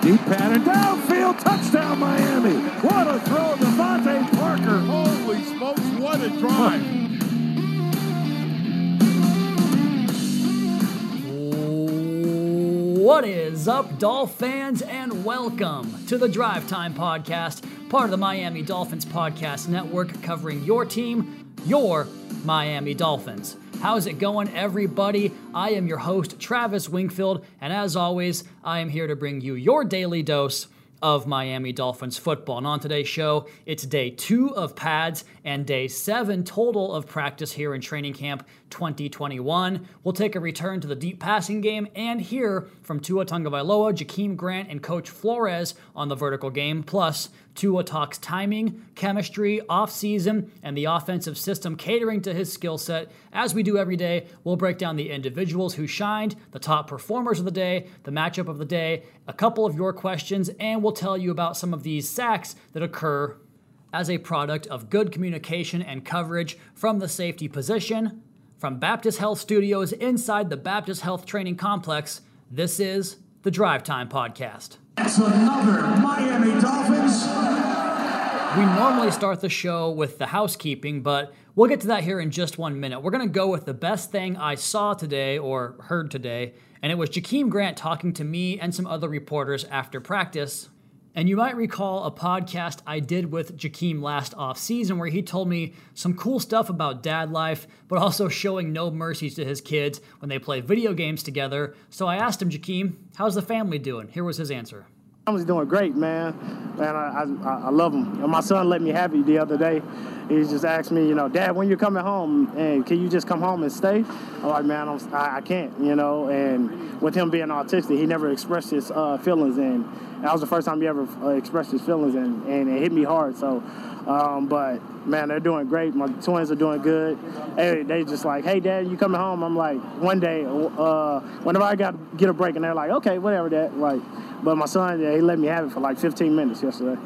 Deep pattern downfield. Touchdown, Miami. What a throw. DeVante Parker. Holy smokes, what a drive. What is up, Dolph fans, and welcome to the Drive Time Podcast, part of the Miami Dolphins Podcast Network, covering your team, your Miami Dolphins. How's it going, everybody? I am your host, Travis Wingfield, and as always, I am here to bring you your daily dose of Miami Dolphins football. And on today's show, it's day two of pads and day seven total of practice here in training camp 2021. We'll take a return to the deep passing game and hear from Tua Tagovailoa, Jakeem Grant, and Coach Flores on the vertical game. Plus, Tua talks timing, chemistry, offseason, and the offensive system catering to his skill set. As we do every day, we'll break down the individuals who shined, the top performers of the day, the matchup of the day, a couple of your questions, and we'll tell you about some of these sacks that occur as a product of good communication and coverage from the safety position. From Baptist Health Studios inside the Baptist Health Training Complex, this is the Drive Time Podcast. It's another Miami Dolphins. We normally start the show with the housekeeping, but we'll get to that here in just one minute. We're going to go with the best thing I saw today or heard today, and it was Jakeem Grant talking to me and some other reporters after practice. And you might recall a podcast I did with Jakeem last off season where he told me some cool stuff about dad life, but also showing no mercies to his kids when they play video games together. So I asked him, Jakeem, how's the family doing? Here was his answer. Family's doing great, man. Man, I, I, I love them. My son let me have it the other day. He just asked me, you know, Dad, when you're coming home, and can you just come home and stay? I'm like, man, I'm, I, I can't, you know. And with him being autistic, he never expressed his uh, feelings, and that was the first time he ever uh, expressed his feelings, and, and it hit me hard. So, um, but man, they're doing great. My twins are doing good. Hey, they just like, hey, Dad, you coming home? I'm like, one day, uh, whenever I got get a break, and they're like, okay, whatever, Dad. Like, but my son, yeah, he let me have it for like 15 minutes yesterday.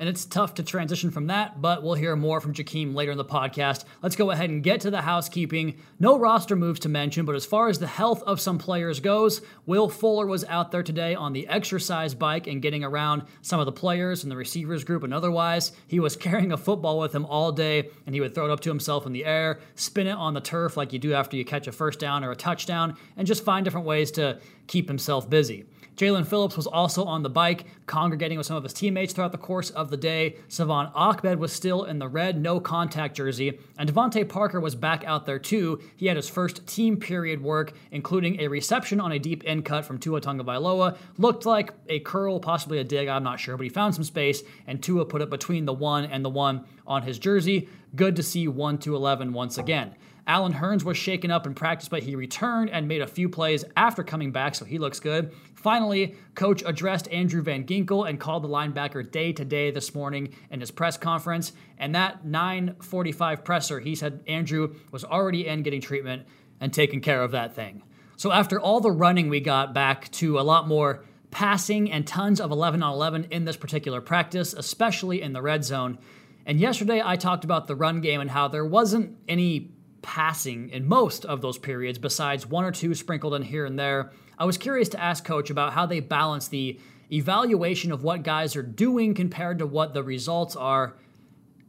And it's tough to transition from that, but we'll hear more from Jakeem later in the podcast. Let's go ahead and get to the housekeeping. No roster moves to mention, but as far as the health of some players goes, Will Fuller was out there today on the exercise bike and getting around some of the players in the receivers group and otherwise. He was carrying a football with him all day, and he would throw it up to himself in the air, spin it on the turf like you do after you catch a first down or a touchdown, and just find different ways to keep himself busy. Jaelan Phillips was also on the bike, congregating with some of his teammates throughout the course of the day. Salvon Ahmed was still in the red, no contact jersey, and DeVante Parker was back out there too. He had his first team period work, including a reception on a deep end cut from Tua Tagovailoa. Looked like a curl, possibly a dig, I'm not sure, but he found some space, and Tua put it between the one and the one on his jersey. Good to see 1 to 11 once again. Allen Hurns was shaken up in practice, but he returned and made a few plays after coming back, so he looks good. Finally, coach addressed Andrew Van Ginkel and called the linebacker day to day this morning in his press conference. And that 9:45 presser, he said Andrew was already in getting treatment and taking care of that thing. So after all the running, we got back to a lot more passing and tons of 11 on 11 in this particular practice, especially in the red zone. And yesterday I talked about the run game and how there wasn't any passing in most of those periods, besides one or two sprinkled in here and there. I was curious to ask Coach about how they balance the evaluation of what guys are doing compared to what the results are.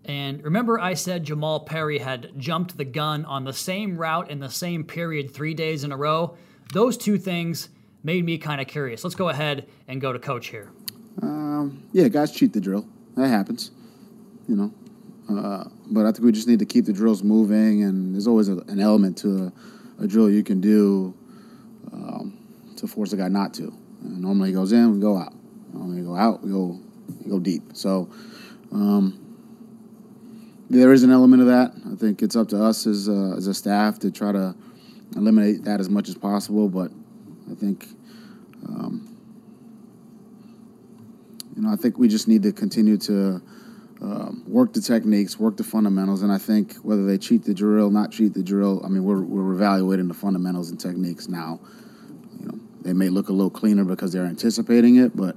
And remember, I said Jamal Perry had jumped the gun on the same route in the same period three days in a row? Those two things made me kind of curious. Let's go ahead and go to Coach here. Um, yeah, guys cheat the drill. That happens. You know, uh, but I think we just need to keep the drills moving, and there's always a, an element to a, a, drill you can do um, to force a guy not to. And normally he goes in, we go out. Normally we go out, we go we go deep. So um, there is an element of that. I think it's up to us as a, as a staff to try to eliminate that as much as possible. But I think. Um, you know, I think we just need to continue to um, work the techniques, work the fundamentals, and I think whether they cheat the drill, not cheat the drill, I mean, we're, we're evaluating the fundamentals and techniques now. You know, they may look a little cleaner because they're anticipating it, but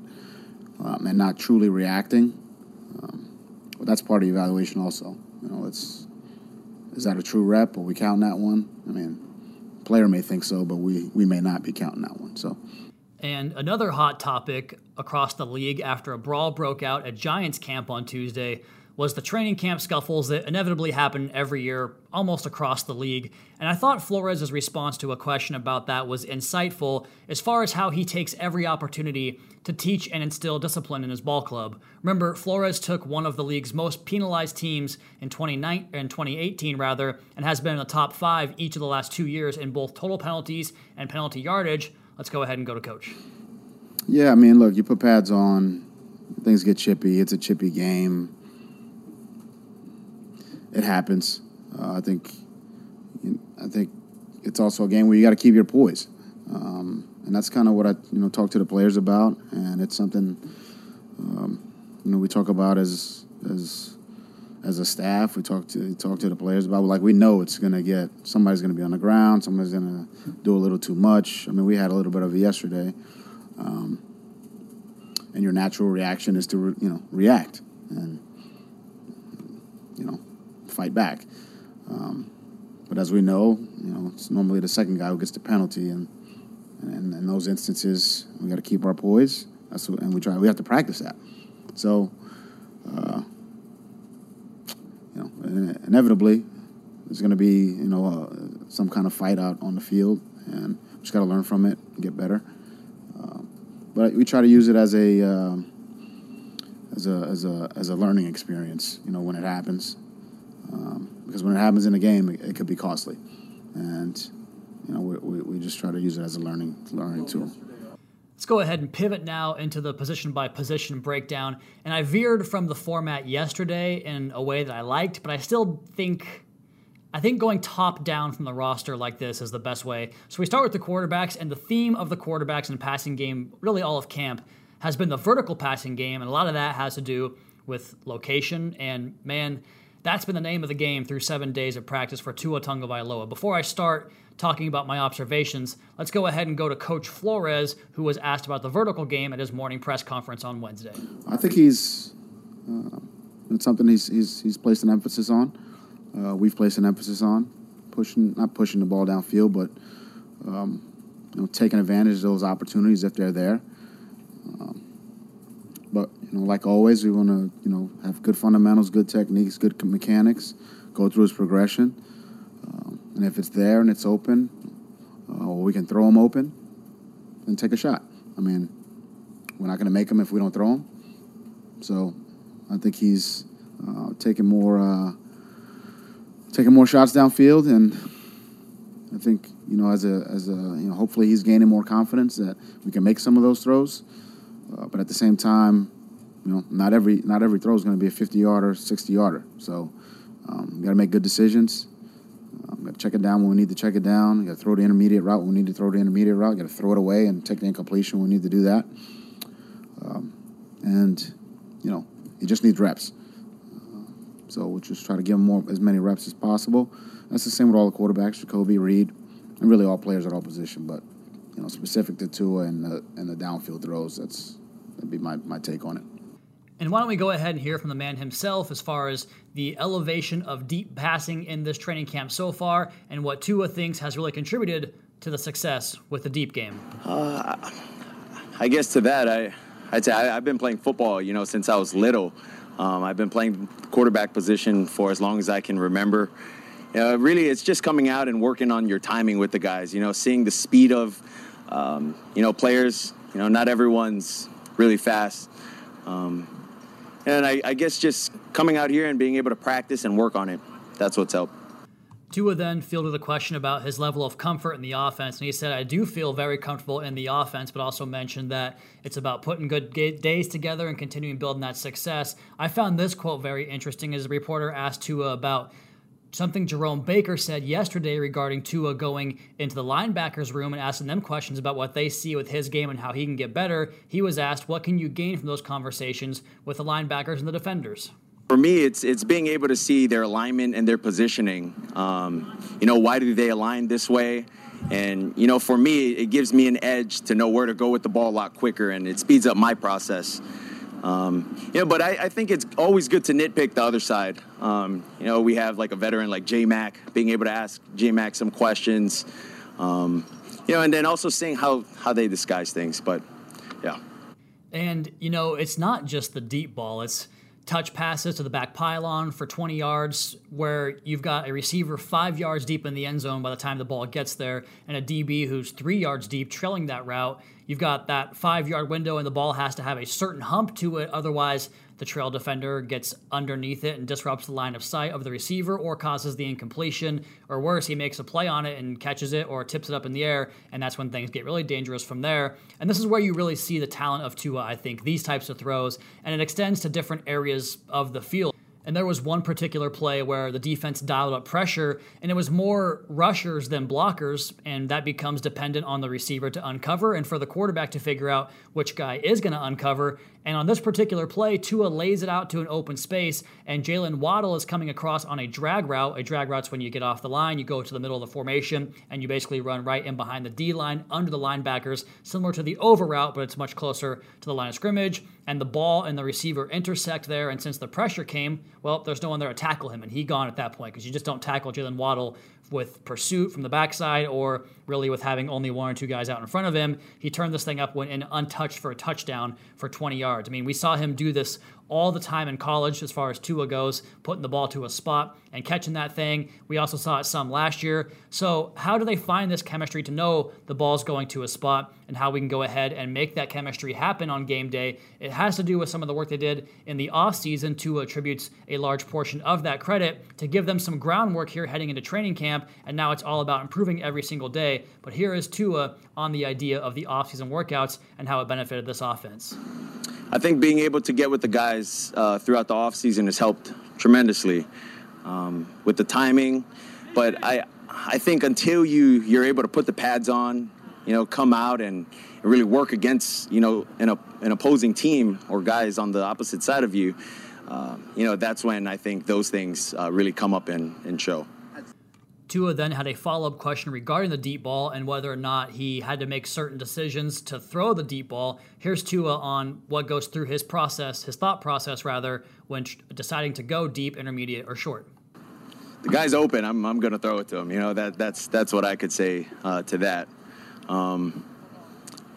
um, and not truly reacting. Um, but that's part of the evaluation, also. You know, it's is that a true rep? Are we counting that one? I mean, player may think so, but we we may not be counting that one. So. And another hot topic across the league after a brawl broke out at Giants camp on Tuesday was the training camp scuffles that inevitably happen every year almost across the league. And I thought Flores' response to a question about that was insightful as far as how he takes every opportunity to teach and instill discipline in his ball club. Remember, Flores took one of the league's most penalized teams in 2018 rather, and has been in the top five each of the last two years in both total penalties and penalty yardage. Let's go ahead and go to coach. Yeah, I mean, look, you put pads on, things get chippy. It's a chippy game it happens. Uh, I think I think it's also a game where you got to keep your poise, um, and that's kind of what I you know talk to the players about, and it's something um, you know we talk about as as as a staff. We talk to talk to the players about like we know it's gonna get somebody's gonna be on the ground, somebody's gonna do a little too much. I mean, we had a little bit of it yesterday, um, and your natural reaction is to re, you know react and you know fight back. Um, but as we know, you know, it's normally the second guy who gets the penalty, and and in those instances, we got to keep our poise. That's what, and we try. We have to practice that. So, uh, inevitably, there's going to be you know uh, some kind of fight out on the field, and we just got to learn from it and get better. Uh, but we try to use it as a um, as a as a as a learning experience. You know, when it happens, um, because when it happens in a game, it, it could be costly, and you know we, we, we, just try to use it as a learning learning tool. Let's go ahead and pivot now into the position by position breakdown. And I veered from the format yesterday in a way that I liked, but I still think I think going top down from the roster like this is the best way. So we start with the quarterbacks, and the theme of the quarterbacks and passing game, really all of camp, has been the vertical passing game, and a lot of that has to do with location. And man, that's been the name of the game through seven days of practice for Tua Tagovailoa. Before I start talking about my observations, let's go ahead and go to Coach Flores, who was asked about the vertical game at his morning press conference on Wednesday. I think he's uh, it's something he's, he's he's placed an emphasis on. Uh, we've placed an emphasis on pushing, not pushing the ball downfield, but um, you know, taking advantage of those opportunities if they're there. Um, you know, like always, we want to you know have good fundamentals, good techniques, good mechanics. Go through his progression, um, and if it's there and it's open, uh, we can throw them open and take a shot. I mean, we're not going to make them if we don't throw them. So, I think he's uh, taking more uh, taking more shots downfield, and I think you know as a as a you know hopefully he's gaining more confidence that we can make some of those throws. Uh, but at the same time, you know, not every not every throw is going to be a 50 yarder, 60 yarder. So um, got to make good decisions. Um, got to check it down when we need to check it down. We got to throw the intermediate route when we need to throw the intermediate route. Got to throw it away and take the incompletion when we need to do that. Um, and you know, he just needs reps. Uh, so we'll just try to give him more as many reps as possible. That's the same with all the quarterbacks, Jacoby Reid, and really all players at all position. But you know, specific to Tua and the, and the downfield throws, that's that'd be my, my take on it. And why don't we go ahead and hear from the man himself as far as the elevation of deep passing in this training camp so far and what Tua thinks has really contributed to the success with the deep game? Uh, I guess to that, I, I'd say I, have been playing football, you know, since I was little. Um, I've been playing quarterback position for as long as I can remember. Uh, really, it's just coming out and working on your timing with the guys. You know, seeing the speed of, um, you know, players. You know, not everyone's really fast. Um, and I, I guess just coming out here and being able to practice and work on it, that's what's helped. Tua then fielded a question about his level of comfort in the offense, and he said, "I do feel very comfortable in the offense, but also mentioned that it's about putting good days together and continuing building that success." I found this quote very interesting as a reporter asked Tua about something Jerome Baker said yesterday regarding Tua going into the linebackers room and asking them questions about what they see with his game and how he can get better. He was asked, "What can you gain from those conversations with the linebackers and the defenders?" For me, it's it's being able to see their alignment and their positioning. Um, you know, why do they align this way? And you know, for me, it gives me an edge to know where to go with the ball a lot quicker, and it speeds up my process. Um, you know, but I, I, think it's always good to nitpick the other side. Um, you know, we have like a veteran like J Mac, being able to ask J Mac some questions. Um, you know, and then also seeing how how they disguise things. But yeah. And you know, it's not just the deep ball; it's touch passes to the back pylon for 20 yards, where you've got a receiver five yards deep in the end zone by the time the ball gets there, and a DB who's three yards deep trailing that route. You've got that five yard window, and the ball has to have a certain hump to it. Otherwise, the trail defender gets underneath it and disrupts the line of sight of the receiver or causes the incompletion. Or worse, he makes a play on it and catches it or tips it up in the air, and that's when things get really dangerous from there. And this is where you really see the talent of Tua, I think, these types of throws, and it extends to different areas of the field. And there was one particular play where the defense dialed up pressure, and it was more rushers than blockers, and that becomes dependent on the receiver to uncover and for the quarterback to figure out which guy is going to uncover. And on this particular play, Tua lays it out to an open space, and Jaylen Waddle is coming across on a drag route. A drag route's when you get off the line, you go to the middle of the formation, and you basically run right in behind the D line under the linebackers, similar to the over route, but it's much closer to the line of scrimmage. And the ball and the receiver intersect there, and since the pressure came, well, there's no one there to tackle him, and he gone at that point because you just don't tackle Jaylen Waddle with pursuit from the backside or really with having only one or two guys out in front of him. He turned this thing up, went in untouched for a touchdown for 20 yards. I mean, we saw him do this all the time in college as far as Tua goes, putting the ball to a spot and catching that thing. We also saw it some last year. So, how do they find this chemistry to know the ball's going to a spot and how we can go ahead and make that chemistry happen on game day? It has to do with some of the work they did in the offseason. Tua attributes a large portion of that credit to give them some groundwork here heading into training camp. And now it's all about improving every single day. But here is Tua on the idea of the offseason workouts and how it benefited this offense. I think being able to get with the guys uh, throughout the offseason has helped tremendously um, with the timing. But I, I think until you you're able to put the pads on, you know, come out and really work against you know an, an opposing team or guys on the opposite side of you, uh, you know, that's when I think those things uh, really come up and, and show. Tua then had a follow up question regarding the deep ball and whether or not he had to make certain decisions to throw the deep ball. Here's Tua on what goes through his process, his thought process rather, when deciding to go deep, intermediate, or short. The guy's open. I'm, I'm going to throw it to him. You know that that's that's what I could say uh, to that. Um,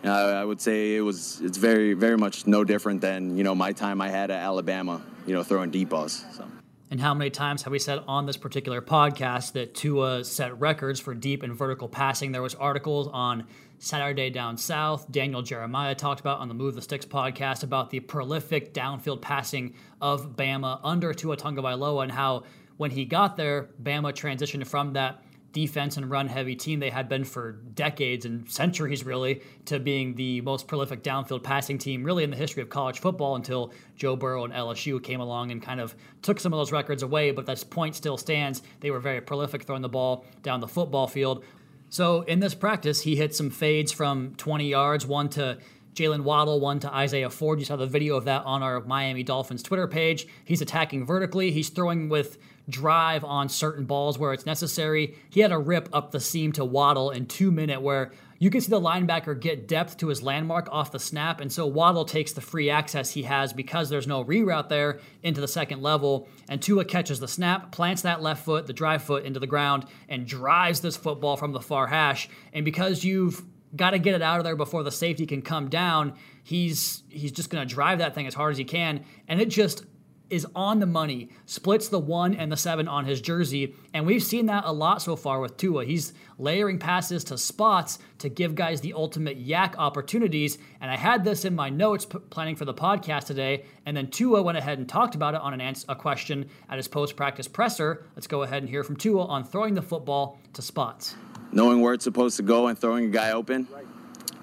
I, I would say it was it's very very much no different than you know my time I had at Alabama. You know throwing deep balls. So. And how many times have we said on this particular podcast that Tua set records for deep and vertical passing? There was articles on Saturday Down South. Daniel Jeremiah talked about on the Move the Sticks podcast about the prolific downfield passing of Bama under Tua Tagovailoa and how when he got there, Bama transitioned from that defense and run heavy team they had been for decades and centuries, really, to being the most prolific downfield passing team, really, in the history of college football until Joe Burrow and LSU came along and kind of took some of those records away. But that point still stands. They were very prolific throwing the ball down the football field. So in this practice, he hit some fades from 20 yards, one to Jaylen Waddle, one to Isaiah Ford. You saw the video of that on our Miami Dolphins Twitter page. He's attacking vertically. He's throwing with drive on certain balls where it's necessary. He had a rip up the seam to Waddle in two minute where you can see the linebacker get depth to his landmark off the snap, and so Waddle takes the free access he has because there's no reroute there into the second level. And Tua catches the snap, plants that left foot, the drive foot into the ground, and drives this football from the far hash. And because you've got to get it out of there before the safety can come down, he's he's just going to drive that thing as hard as he can, and it just is on the money, splits the one and the seven on his jersey, and we've seen that a lot so far with Tua. He's layering passes to spots to give guys the ultimate YAC opportunities. And I had this in my notes p- planning for the podcast today, and then Tua went ahead and talked about it on an ans- a question at his post practice presser. Let's go ahead and hear from Tua on throwing the football to spots. Knowing where it's supposed to go and throwing a guy open.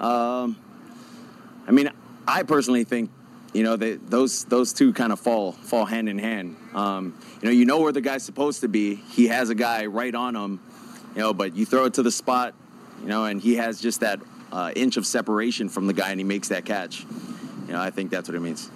Um, I mean, I personally think you know, they, those those two kind of fall fall hand in hand. Um, you know, you know where the guy's supposed to be. He has a guy right on him, you know, but you throw it to the spot, you know, and he has just that uh, inch of separation from the guy, and he makes that catch. You know, I think that's what it means.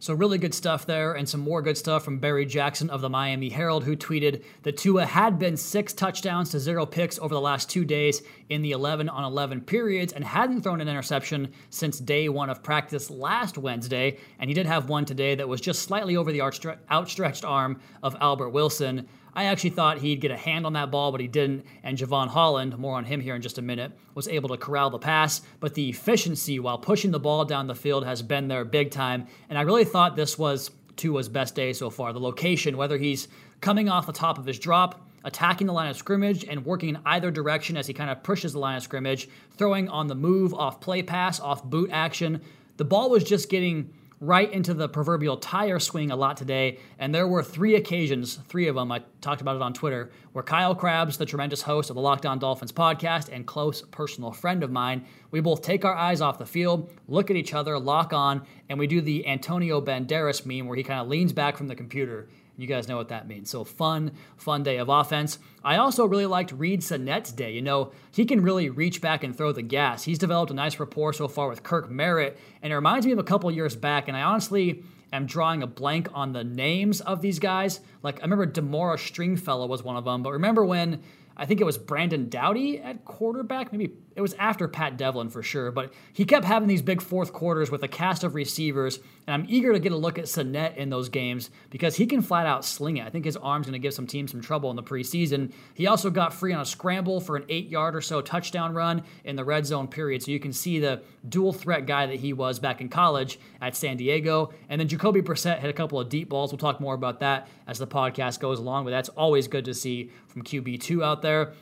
So, really good stuff there, and some more good stuff from Barry Jackson of the Miami Herald, who tweeted that Tua had been six touchdowns to zero picks over the last two days in the 11 on 11 periods and hadn't thrown an interception since day one of practice last Wednesday. And he did have one today that was just slightly over the outstretched arm of Albert Wilson. I actually thought he'd get a hand on that ball, but he didn't. And Jevon Holland, more on him here in just a minute, was able to corral the pass. But the efficiency while pushing the ball down the field has been there big time. And I really thought this was Tua's best day so far. The location, whether he's coming off the top of his drop, attacking the line of scrimmage and working in either direction as he kind of pushes the line of scrimmage, throwing on the move, off play pass, off boot action. The ball was just getting right into the proverbial tire swing a lot today. And there were three occasions, three of them, I talked about it on Twitter, where Kyle Crabbs, the tremendous host of the Locked On Dolphins podcast and close personal friend of mine, we both take our eyes off the field, look at each other, lock on, and we do the Antonio Banderas meme where he kind of leans back from the computer you guys know what that means. So fun, fun day of offense. I also really liked Reid Sinnett's day. You know, he can really reach back and throw the gas. He's developed a nice rapport so far with Kirk Merritt, and it reminds me of a couple years back. And I honestly am drawing a blank on the names of these guys. Like I remember Damore'ea Stringfellow was one of them, but remember when I think it was Brandon Doughty at quarterback. Maybe it was after Pat Devlin for sure, but he kept having these big fourth quarters with a cast of receivers, and I'm eager to get a look at Sinnett in those games because he can flat out sling it. I think his arm's going to give some teams some trouble in the preseason. He also got free on a scramble for an eight yard or so touchdown run in the red zone period, so you can see the dual threat guy that he was back in college at San Diego. And then Jacoby Brissett hit a couple of deep balls. We'll talk more about that as the podcast goes along, but that's always good to see from QB2 out there.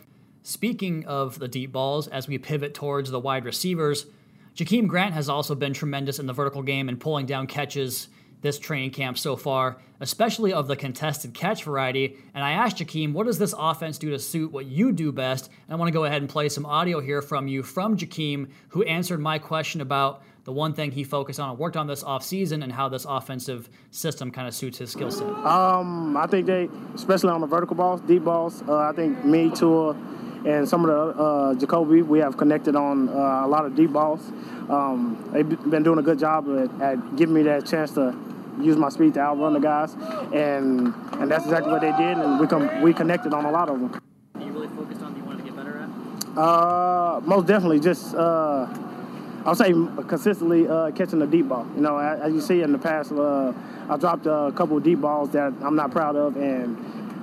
Speaking of the deep balls, as we pivot towards the wide receivers, Jakeem Grant has also been tremendous in the vertical game and pulling down catches this training camp so far, especially of the contested catch variety. And I asked Jakeem, what does this offense do to suit what you do best? And I want to go ahead and play some audio here from you from Jakeem, who answered my question about the one thing he focused on and worked on this offseason and how this offensive system kind of suits his skill set. Um, I think they, especially on the vertical balls, deep balls, uh, I think me, Tua, and some of the uh, Jacoby, we have connected on uh, a lot of deep balls. Um, they've been doing a good job at, at, giving me that chance to use my speed to outrun the guys, and and that's exactly what they did, and we com- we connected on a lot of them. Are you really focused on? Do you want to get better at? Uh, most definitely, just. Uh, I'll say consistently uh, catching the deep ball. You know, as you see in the past, uh, I dropped a couple of deep balls that I'm not proud of, and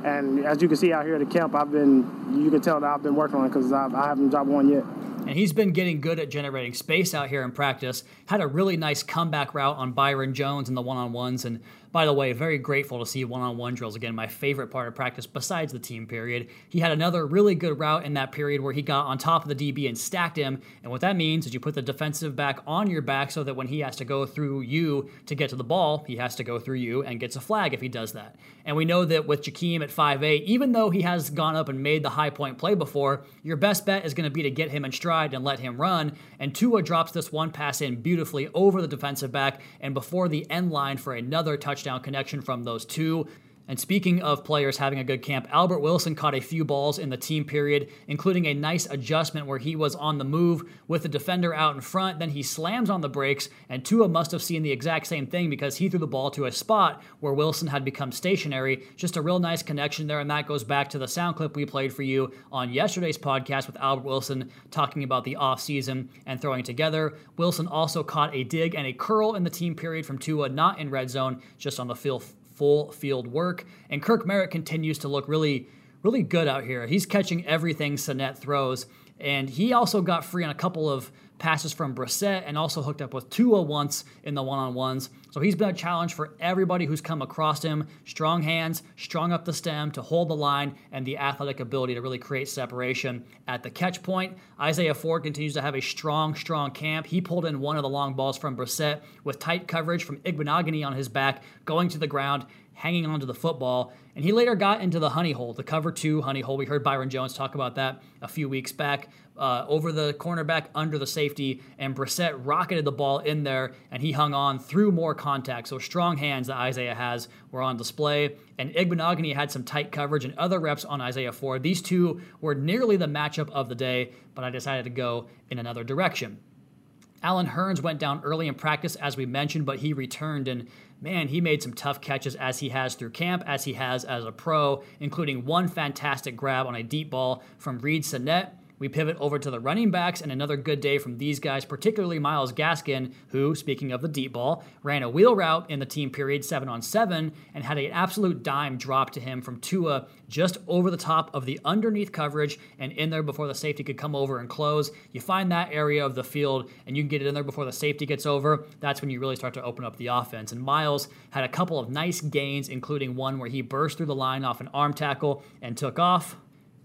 and as you can see out here at the camp, I've been, you can tell that I've been working on it because I haven't dropped one yet. And he's been getting good at generating space out here in practice. Had a really nice comeback route on Byron Jones in the one on ones, and by the way, very grateful to see one on one drills again, my favorite part of practice besides the team period. He had another really good route in that period where he got on top of the DB and stacked him. And what that means is you put the defensive back on your back so that when he has to go through you to get to the ball, he has to go through you and gets a flag if he does that. And we know that with Jakeem at 5'8, even though he has gone up and made the high point play before, your best bet is going to be to get him in stride and let him run. And Tua drops this one pass in beautifully over the defensive back and before the end line for another touchdown touchdown connection from those two. And speaking of players having a good camp, Albert Wilson caught a few balls in the team period, including a nice adjustment where he was on the move with the defender out in front. Then he slams on the brakes, and Tua must have seen the exact same thing because he threw the ball to a spot where Wilson had become stationary. Just a real nice connection there, and that goes back to the sound clip we played for you on yesterday's podcast with Albert Wilson talking about the offseason and throwing together. Wilson also caught a dig and a curl in the team period from Tua, not in red zone, just on the field full field work. And Kirk Merritt continues to look really, really good out here. He's catching everything Sinnett throws. And he also got free on a couple of passes from Brissett and also hooked up with Tua once in the one on ones. So he's been a challenge for everybody who's come across him. Strong hands, strong up the stem to hold the line, and the athletic ability to really create separation at the catch point. Isaiah Ford continues to have a strong, strong camp. He pulled in one of the long balls from Brissett with tight coverage from Igbinoghene on his back, going to the ground hanging onto the football. And he later got into the honey hole, the cover two honey hole. We heard Byron Jones talk about that a few weeks back. Uh, over the cornerback, under the safety, and Brissett rocketed the ball in there, and he hung on through more contact. So strong hands that Isaiah has were on display. And Igbinoghene had some tight coverage and other reps on Isaiah Ford. These two were nearly the matchup of the day, but I decided to go in another direction. Allen Hurns went down early in practice, as we mentioned, but he returned and man, he made some tough catches as he has through camp, as he has as a pro, including one fantastic grab on a deep ball from Reid Sinnett. We pivot over to the running backs, and another good day from these guys, particularly Myles Gaskin, who, speaking of the deep ball, ran a wheel route in the team period 7 on 7 and had an absolute dime drop to him from Tua just over the top of the underneath coverage and in there before the safety could come over and close. You find that area of the field and you can get it in there before the safety gets over. That's when you really start to open up the offense. And Myles had a couple of nice gains, including one where he burst through the line off an arm tackle and took off.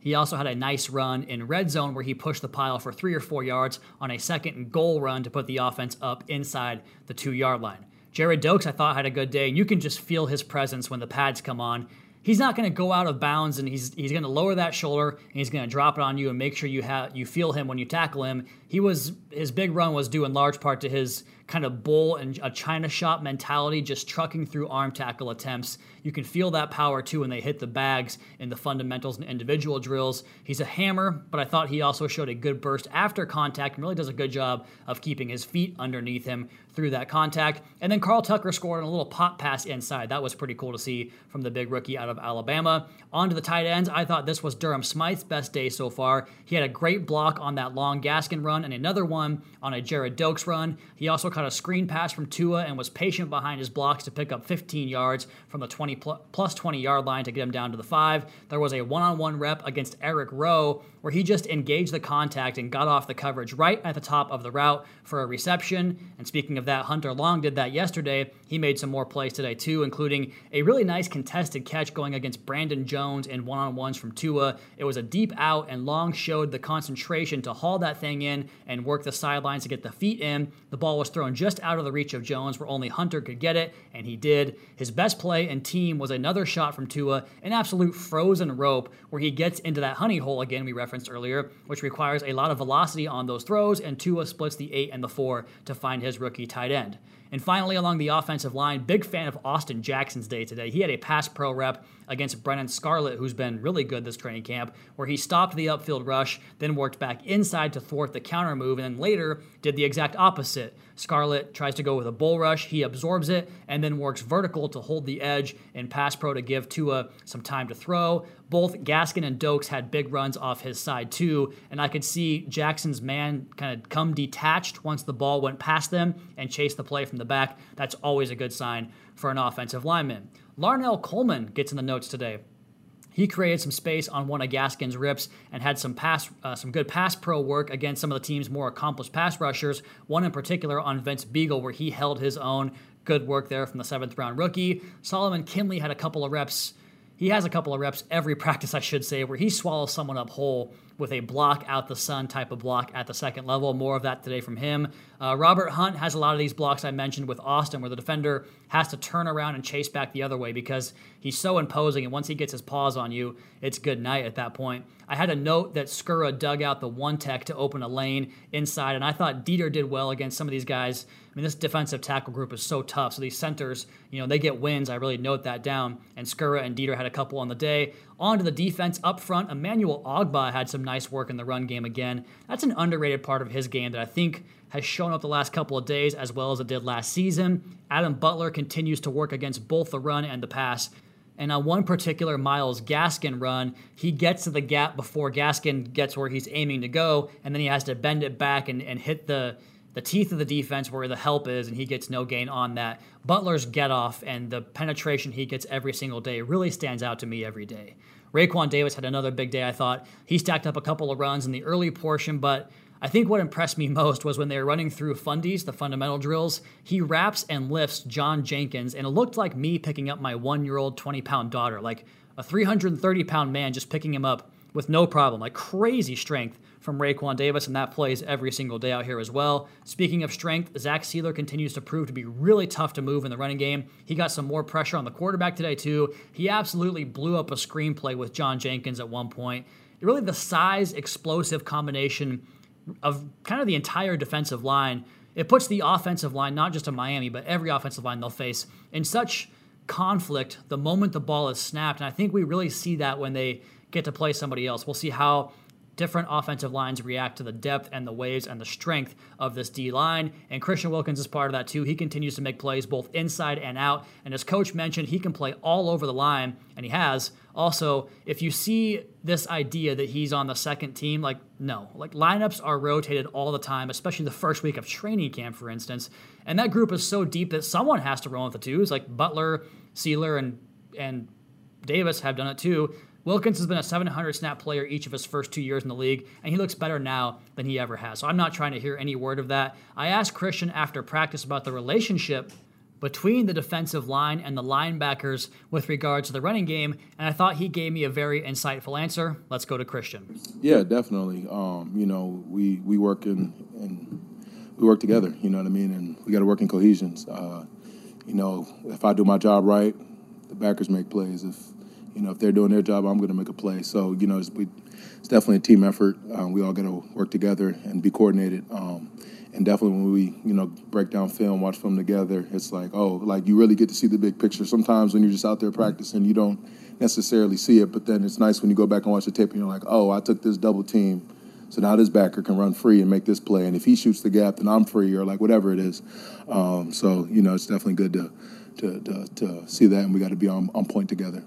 He also had a nice run in red zone where he pushed the pile for three or four yards on a second and goal run to put the offense up inside the two yard line. Gerrid Doaks, I thought, had a good day, and you can just feel his presence when the pads come on. He's not going to go out of bounds, and he's he's going to lower that shoulder, and he's going to drop it on you and make sure you have you feel him when you tackle him. He was his big run was due in large part to his kind of bull and a China shop mentality, just trucking through arm tackle attempts. You can feel that power too when they hit the bags in the fundamentals and individual drills. He's a hammer, but I thought he also showed a good burst after contact and really does a good job of keeping his feet underneath him through that contact. And then Carl Tucker scored on a little pop pass inside. That was pretty cool to see from the big rookie out of Alabama. On to the tight ends. I thought this was Durham Smythe's best day so far. He had a great block on that long Gaskin run and another one on a Gerrid Doaks run. He also caught a screen pass from Tua and was patient behind his blocks to pick up 15 yards from the 20 plus 20 yard line to get him down to the five. There was a one on one rep against Eric Rowe where he just engaged the contact and got off the coverage right at the top of the route for a reception. And speaking of that, Hunter Long did that yesterday. He made some more plays today too, including a really nice contested catch going against Brandon Jones in one on ones from Tua. It was a deep out, and Long showed the concentration to haul that thing in and work the sidelines to get the feet in. The ball was thrown just out of the reach of Jones where only Hunter could get it, and he did. His best play and team was another shot from Tua, an absolute frozen rope where he gets into that honey hole again we referenced earlier, which requires a lot of velocity on those throws, and Tua splits the 8 and the 4 to find his rookie tight end. And finally, along the offensive line, big fan of Austin Jackson's day today. He had a pass pro rep against Brennan Scarlett, who's been really good this training camp, where he stopped the upfield rush, then worked back inside to thwart the counter move, and then later did the exact opposite. Scarlett tries to go with a bull rush, he absorbs it, and then works vertical to hold the edge and pass pro to give Tua some time to throw. Both Gaskin and Doaks had big runs off his side too, and I could see Jackson's man kind of come detached once the ball went past them and chase the play from the back. That's always a good sign for an offensive lineman. Larnel Coleman gets in the notes today. He created some space on one of Gaskin's rips and had some pass, uh, some good pass pro work against some of the team's more accomplished pass rushers. One in particular on Vince Biegel, where he held his own. Good work there from the seventh round rookie. Solomon Kindley had a couple of reps he has a couple of reps every practice, I should say, where he swallows someone up whole with a block out the sun type of block at the second level. More of that today from him. Uh, Robert Hunt has a lot of these blocks I mentioned with Austin, where the defender has to turn around and chase back the other way because he's so imposing, and once he gets his paws on you, it's good night at that point. I had a note that Skura dug out the one tech to open a lane inside, and I thought Deiter did well against some of these guys I mean, this defensive tackle group is so tough. So these centers, you know, they get wins. I really note that down. And Skura and Deiter had a couple on the day. On to the defense up front. Emmanuel Ogbah had some nice work in the run game again. That's an underrated part of his game that I think has shown up the last couple of days as well as it did last season. Adam Butler continues to work against both the run and the pass. And on one particular Myles Gaskin run, he gets to the gap before Gaskin gets where he's aiming to go, and then he has to bend it back and, and hit the the teeth of the defense where the help is, and he gets no gain on that. Butler's get off and the penetration he gets every single day really stands out to me every day. Raekwon Davis had another big day, I thought. He stacked up a couple of runs in the early portion, but I think what impressed me most was when they were running through fundies, the fundamental drills, he wraps and lifts John Jenkins, and it looked like me picking up my one year old 20 pound daughter, like a 330 pound man just picking him up with no problem, like crazy strength from Raekwon Davis, and that plays every single day out here as well. Speaking of strength, Zach Sieler continues to prove to be really tough to move in the running game. He got some more pressure on the quarterback today, too. He absolutely blew up a screenplay with John Jenkins at one point. Really, the size explosive combination of kind of the entire defensive line. It puts the offensive line, not just in Miami, but every offensive line they'll face, in such conflict the moment the ball is snapped. And I think we really see that when they get to play somebody else. We'll see how different offensive lines react to the depth and the waves and the strength of this D line. And Christian Wilkins is part of that too. He continues to make plays both inside and out. And as coach mentioned, he can play all over the line, and he has. Also, if you see this idea that he's on the second team, like, no. Like, lineups are rotated all the time, especially the first week of training camp, for instance. And that group is so deep that someone has to roll with the twos. Like, Butler, Sieler, and, and Davis have done it too. Wilkins has been a 700 snap player each of his first two years in the league, and he looks better now than he ever has. So I'm not trying to hear any word of that. I asked Christian after practice about the relationship between the defensive line and the linebackers with regards to the running game, and I thought he gave me a very insightful answer. Let's go to Christian. Yeah, definitely. Um, you know, we we work in and we work together. You know what I mean, and we got to work in cohesions. Uh, you know, if I do my job right, the backers make plays. If you know, if they're doing their job, I'm going to make a play. So, you know, it's, we, it's definitely a team effort. Um, we all got to work together and be coordinated. Um, and definitely when we, you know, break down film, watch film together, it's like, oh, like you really get to see the big picture. Sometimes when you're just out there practicing, you don't necessarily see it, but then it's nice when you go back and watch the tape and you're like, oh, I took this double team. So now this backer can run free and make this play. And if he shoots the gap, then I'm free or like whatever it is. Um, so, you know, it's definitely good to, to, to, to see that, and we got to be on, on point together.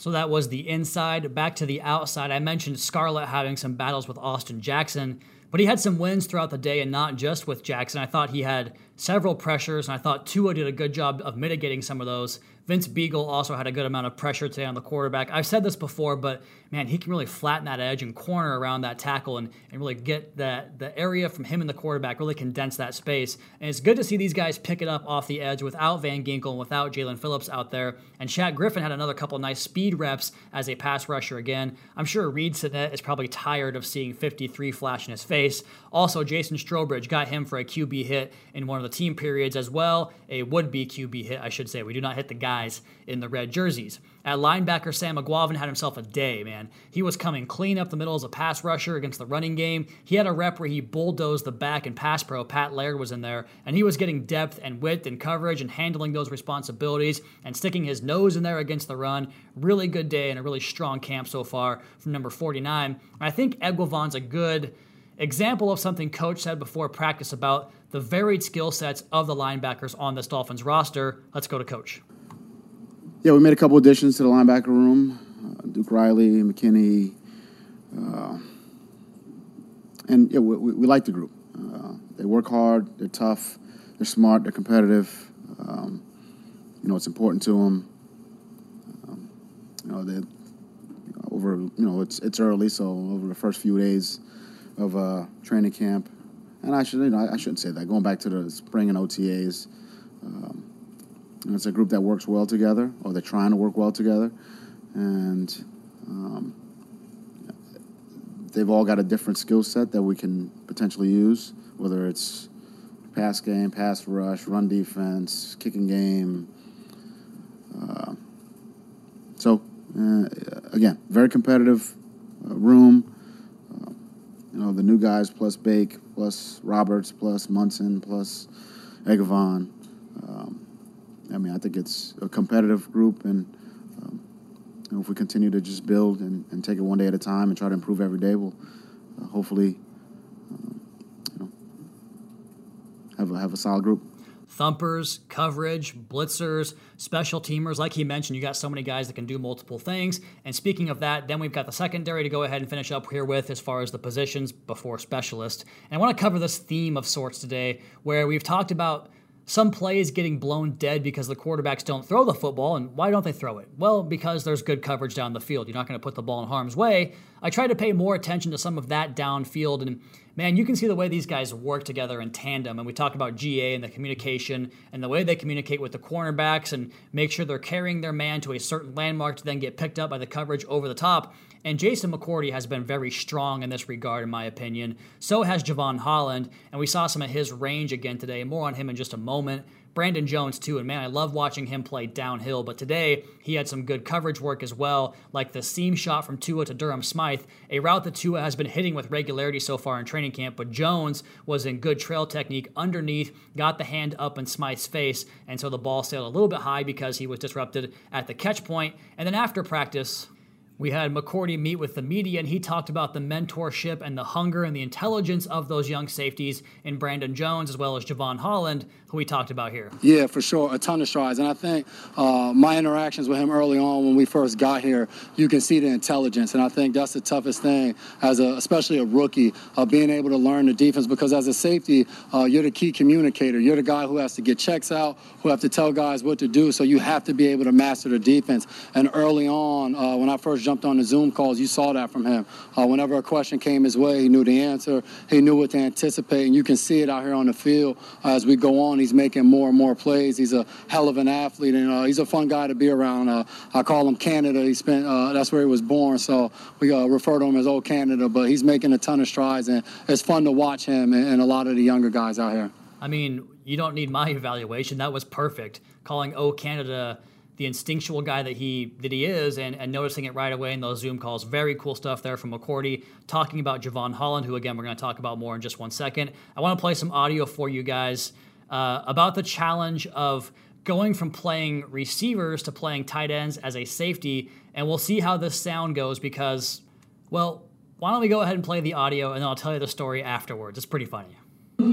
So that was the inside. Back to the outside. I mentioned Scarlett having some battles with Austin Jackson, but he had some wins throughout the day and not just with Jackson. I thought he had several pressures, and I thought Tua did a good job of mitigating some of those. Vince Biegel also had a good amount of pressure today on the quarterback. I've said this before, but man, he can really flatten that edge and corner around that tackle and, and really get that the area from him and the quarterback, really condense that space. And it's good to see these guys pick it up off the edge without Van Ginkel and without Jaelan Phillips out there. And Shaq Griffin had another couple nice speed reps as a pass rusher again. I'm sure Reid Sinnett is probably tired of seeing 53 flash in his face. Also, Jason Strowbridge got him for a QB hit in one of the team periods as well, a would-be QB hit, I should say. We do not hit the guys in the red jerseys. At linebacker, Sam Eguavoen had himself a day, man. He was coming clean up the middle as a pass rusher against the running game. He had a rep where he bulldozed the back and pass pro. Pat Laird was in there, and he was getting depth and width and coverage and handling those responsibilities and sticking his nose in there against the run. Really good day and a really strong camp so far from number 49. I think Eguavoen's a good example of something coach said before practice about the varied skill sets of the linebackers on this Dolphins roster. Let's go to coach. Yeah, we made a couple additions to the linebacker room. Uh, Duke Riley, McKinney, uh, and yeah, we, we, we, like the group. Uh, they work hard. They're tough. They're smart. They're competitive. Um, you know, it's important to them. Um, you know, they over. You know, it's it's early, so over the first few days of uh, training camp, and I should you know I, I, shouldn't say that. Going back to the spring and OTAs. Um, it's a group that works well together, or they're trying to work well together, and um, they've all got a different skill set that we can potentially use, whether it's pass game, pass rush, run defense, kicking game. Uh, so, uh, again, very competitive uh, room. You know, the new guys plus Bake, plus Roberts, plus Munson, plus Eguavoen. Um, I mean, I think it's a competitive group, and um, you know, if we continue to just build and, and, take it one day at a time and try to improve every day, we'll uh, hopefully um, you know, have a, have a solid group. Thumpers, coverage, blitzers, special teamers. Like he mentioned, you got so many guys that can do multiple things. And speaking of that, then we've got the secondary to go ahead and finish up here with as far as the positions before specialist. And I want to cover this theme of sorts today where we've talked about some plays getting blown dead because the quarterbacks don't throw the football. And why don't they throw it? Well, because there's good coverage down the field. You're not going to put the ball in harm's way. I try to pay more attention to some of that downfield. And man, you can see the way these guys work together in tandem. And we talk about GA and the communication and the way they communicate with the cornerbacks and make sure they're carrying their man to a certain landmark to then get picked up by the coverage over the top. And Jason McCourty has been very strong in this regard, in my opinion. So has Jevon Holland, and we saw some of his range again today. More on him in just a moment. Brandon Jones, too, and man, I love watching him play downhill, but today he had some good coverage work as well, like the seam shot from Tua to Durham Smythe, a route that Tua has been hitting with regularity so far in training camp, but Jones was in good trail technique underneath, got the hand up in Smythe's face, and so the ball sailed a little bit high because he was disrupted at the catch point. And then after practice, We had McCourty meet with the media, and he talked about the mentorship and the hunger and the intelligence of those young safeties in Brandon Jones, as well as Jevon Holland, we talked about here. Yeah, for sure, a ton of strides. And I think uh, my interactions with him early on when we first got here, you can see the intelligence. And I think that's the toughest thing, as a, especially a rookie, uh, being able to learn the defense. Because as a safety, uh, you're the key communicator. You're the guy who has to get checks out, who have to tell guys what to do. So you have to be able to master the defense. And early on, uh, when I first jumped on the Zoom calls, you saw that from him. Uh, whenever a question came his way, he knew the answer. He knew what to anticipate, and you can see it out here on the field as we go on. He's making more and more plays. He's a hell of an athlete, and uh, he's a fun guy to be around. Uh, I call him Canada. He spent uh, that's where he was born, so we uh, refer to him as Old Canada. But he's making a ton of strides, and it's fun to watch him and, and a lot of the younger guys out here. I mean, you don't need my evaluation. That was perfect. Calling O Canada the instinctual guy that he that he is and, and noticing it right away in those Zoom calls. Very cool stuff there from McCourty talking about Jevon Holland, who again we're going to talk about more in just one second. I want to play some audio for you guys uh, about the challenge of going from playing receivers to playing tight ends as a safety, and we'll see how this sound goes because, well, why don't we go ahead and play the audio and then I'll tell you the story afterwards. It's pretty funny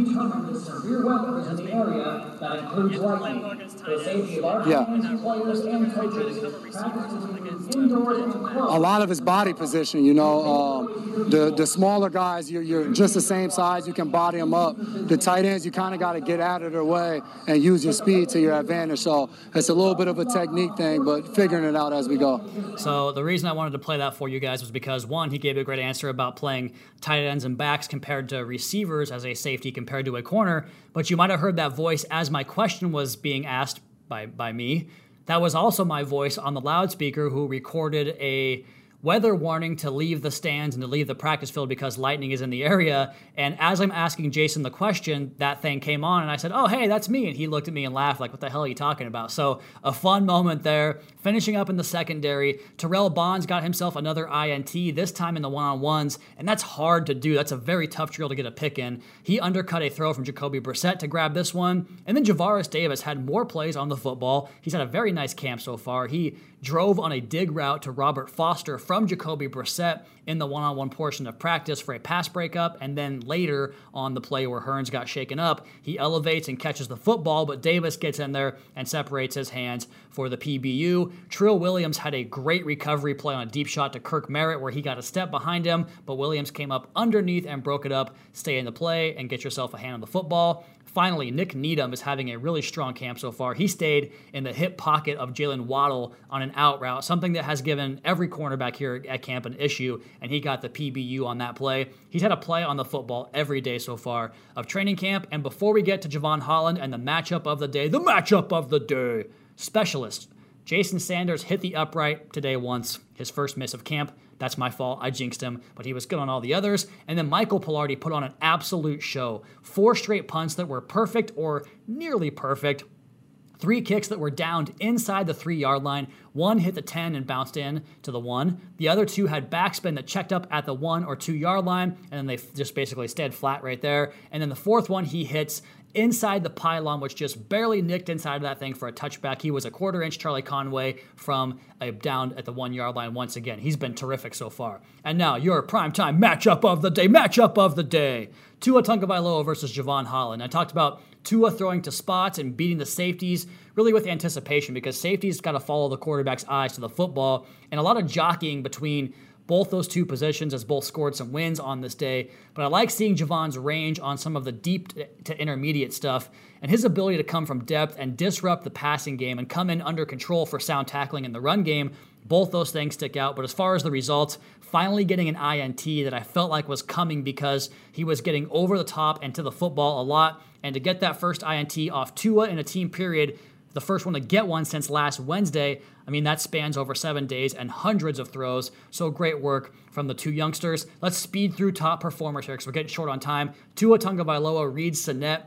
determined the severe weapons in the area that includes lightning. The safety of our Yeah. fans, players, and coaches practices indoors and close. a lot of his body position. You know, um, the the smaller guys, you're, you're just the same size. You can body them up. The tight ends, you kind of got to get out of their way and use your speed to your advantage. So it's a little bit of a technique thing, but figuring it out as we go. So the reason I wanted to play that for you guys was because one, he gave a great answer about playing tight ends and backs compared to receivers as a safety compared to a corner. But you might have heard that voice as my question was being asked by by me. That was also my voice on the loudspeaker who recorded a weather warning to leave the stands and to leave the practice field because lightning is in the area. And as I'm asking Jason the question, that thing came on and I said, Oh, hey, that's me. And he looked at me and laughed, like, What the hell are you talking about? So, a fun moment there. Finishing up in the secondary, Terrell Bonds got himself another INT, this time in the one on ones. And that's hard to do. That's a very tough drill to get a pick in. He undercut a throw from Jacoby Brissett to grab this one. And then Javaris Davis had more plays on the football. He's had a very nice camp so far. He drove on a dig route to Robert Foster from Jacoby Brissett in the one on one portion of practice for a pass breakup. And then later on the play where Hearns got shaken up, he elevates and catches the football, but Davis gets in there and separates his hands for the PBU. Trill Williams had a great recovery play on a deep shot to Kirk Merritt where he got a step behind him, but Williams came up underneath and broke it up. Stay in the play and get yourself a hand on the football. Finally, Nik Needham is having a really strong camp so far. He stayed in the hip pocket of Jaylen Waddle on an out route, something that has given every cornerback here at camp an issue, and he got the PBU on that play. He's had a play on the football every day so far of training camp. And before we get to Jevon Holland and the matchup of the day, the matchup of the day, specialist Jason Sanders hit the upright today once, his first miss of camp. That's my fault. I jinxed him, but he was good on all the others. And then Michael Palardy put on an absolute show. Four straight punts that were perfect or nearly perfect. Three kicks that were downed inside the three yard line. One hit the 10 and bounced in to the one. The other two had backspin that checked up at the one or two yard line, and then they just basically stayed flat right there. And then the fourth one, he hits inside the pylon, which just barely nicked inside of that thing for a touchback. He was a quarter inch Charlie Conway from a down at the one yard line once again. He's been terrific so far. And now your primetime matchup of the day, matchup of the day. Tua Tagovailoa versus Jevon Holland. I talked about Tua throwing to spots and beating the safeties really with anticipation because safeties got to follow the quarterback's eyes to the football and a lot of jockeying between both those two positions as both scored some wins on this day. But I like seeing Jevon's range on some of the deep to intermediate stuff and his ability to come from depth and disrupt the passing game and come in under control for sound tackling in the run game. Both those things stick out. But as far as the results, finally getting an INT that I felt like was coming because he was getting over the top and to the football a lot. And to get that first INT off Tua in a team period the first one to get one since last Wednesday. I mean, that spans over seven days and hundreds of throws. So great work from the two youngsters. Let's speed through top performers here because we're getting short on time. Tua Tagovailoa, Reid Sinnett,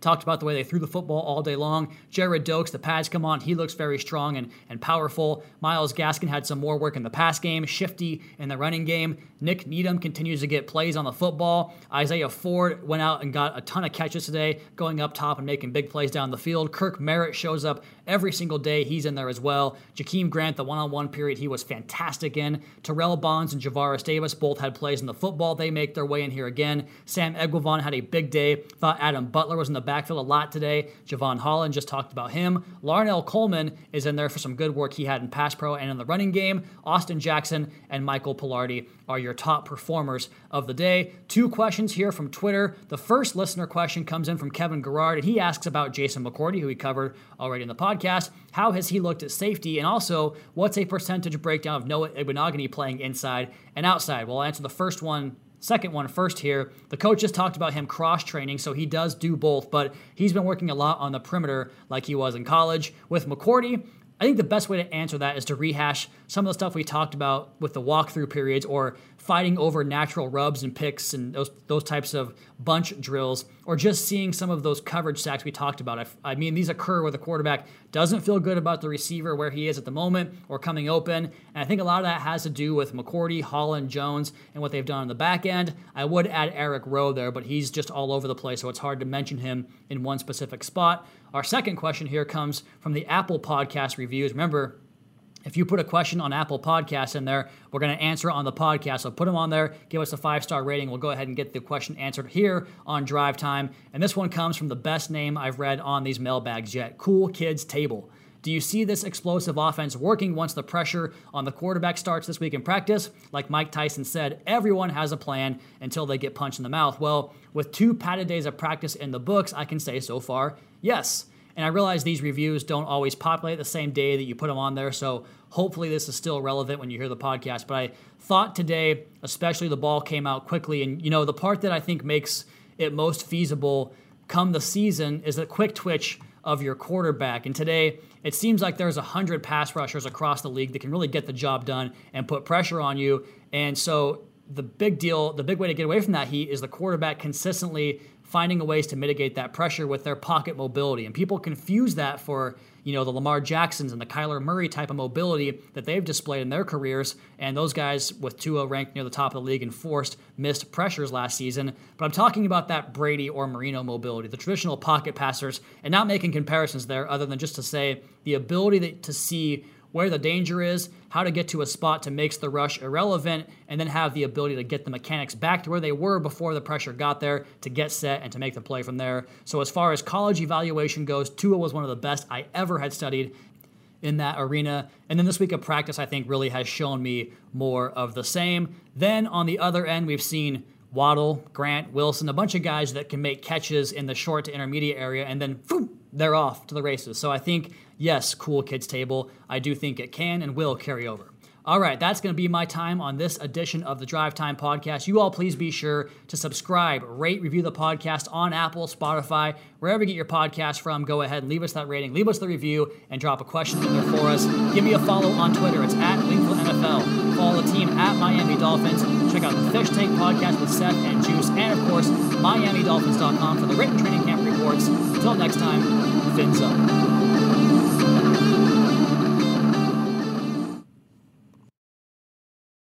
Talked about the way they threw the football all day long. Gerrid Doaks, the pads come on. He looks very strong and, and powerful. Myles Gaskin had some more work in the pass game, shifty in the running game. Nik Needham continues to get plays on the football. Isaiah Ford went out and got a ton of catches today, going up top and making big plays down the field. Kirk Merritt shows up every single day. He's in there as well. Jakeem Grant, the one on one period, he was fantastic in. Terrell Bonds and Javaris Davis both had plays in the football. They make their way in here again. Sam Eguavoen had a big day. Thought Adam Butler was in the backfield a lot today. Jevon Holland just talked about him. Larnel Coleman is in there for some good work he had in pass pro and in the running game. Austin Jackson and Michael Palardy are your top performers of the day. Two questions here from Twitter. The first listener question comes in from Kevin Garrard, and he asks about Jason McCourty, who we covered already in the podcast. How has he looked at safety? And also, what's a percentage breakdown of Noah Igbinoghene playing inside and outside? Well, I'll answer the first one second one first here. The coach just talked about him cross training, so he does do both, but he's been working a lot on the perimeter like he was in college. With McCourty, I think the best way to answer that is to rehash some of the stuff we talked about with the walkthrough periods or fighting over natural rubs and picks and those those types of bunch drills, or just seeing some of those coverage sacks we talked about. I, I mean, these occur where the quarterback doesn't feel good about the receiver where he is at the moment or coming open, and I think a lot of that has to do with McCourty, Holland, Jones, and what they've done on the back end. I would add Eric Rowe there, but he's just all over the place, so it's hard to mention him in one specific spot. Our second question here comes from the Apple Podcast reviews. Remember, if you put a question on Apple Podcasts in there, we're going to answer on the podcast. So put them on there, give us a five star rating. We'll go ahead and get the question answered here on Drive Time. And this one comes from the best name I've read on these mailbags yet Cool Kids Table. Do you see this explosive offense working once the pressure on the quarterback starts this week in practice? Like Mike Tyson said, everyone has a plan until they get punched in the mouth. Well, with two padded days of practice in the books, I can say so far, yes. And I realize these reviews don't always populate the same day that you put them on there, so hopefully this is still relevant when you hear the podcast. But I thought today, especially the ball came out quickly, and you know, the part that I think makes it most feasible come the season is the quick twitch of your quarterback. And today, it seems like there's 100 pass rushers across the league that can really get the job done and put pressure on you. And so the big deal, the big way to get away from that heat is the quarterback consistently finding ways to mitigate that pressure with their pocket mobility. And people confuse that for, you know, the Lamar Jacksons and the Kyler Murray type of mobility that they've displayed in their careers. And those guys with Tua ranked near the top of the league and forced missed pressures last season. But I'm talking about that Brady or Marino mobility, the traditional pocket passers, and not making comparisons there other than just to say the ability to see where the danger is, how to get to a spot to make the rush irrelevant, and then have the ability to get the mechanics back to where they were before the pressure got there to get set and to make the play from there. So, as far as college evaluation goes, Tua was one of the best I ever had studied in that arena. And then this week of practice, I think, really has shown me more of the same. Then on the other end, we've seen Waddle, Grant, Wilson, a bunch of guys that can make catches in the short to intermediate area, and then boom, they're off to the races. So I think yes, cool kids table. I do think it can and will carry over. All right, that's going to be my time on this edition of the Drive Time Podcast. You all please be sure to subscribe, rate, review the podcast on Apple, Spotify, wherever you get your podcast from. Go ahead and leave us that rating, leave us the review, and drop a question in there for us. Give me a follow on Twitter. It's at Wingfield NFL. Follow the team at Miami Dolphins. Check out the Fish Tank podcast with Seth and Juice, and of course, MiamiDolphins.com for the written training camp reports. Until next time, fins up.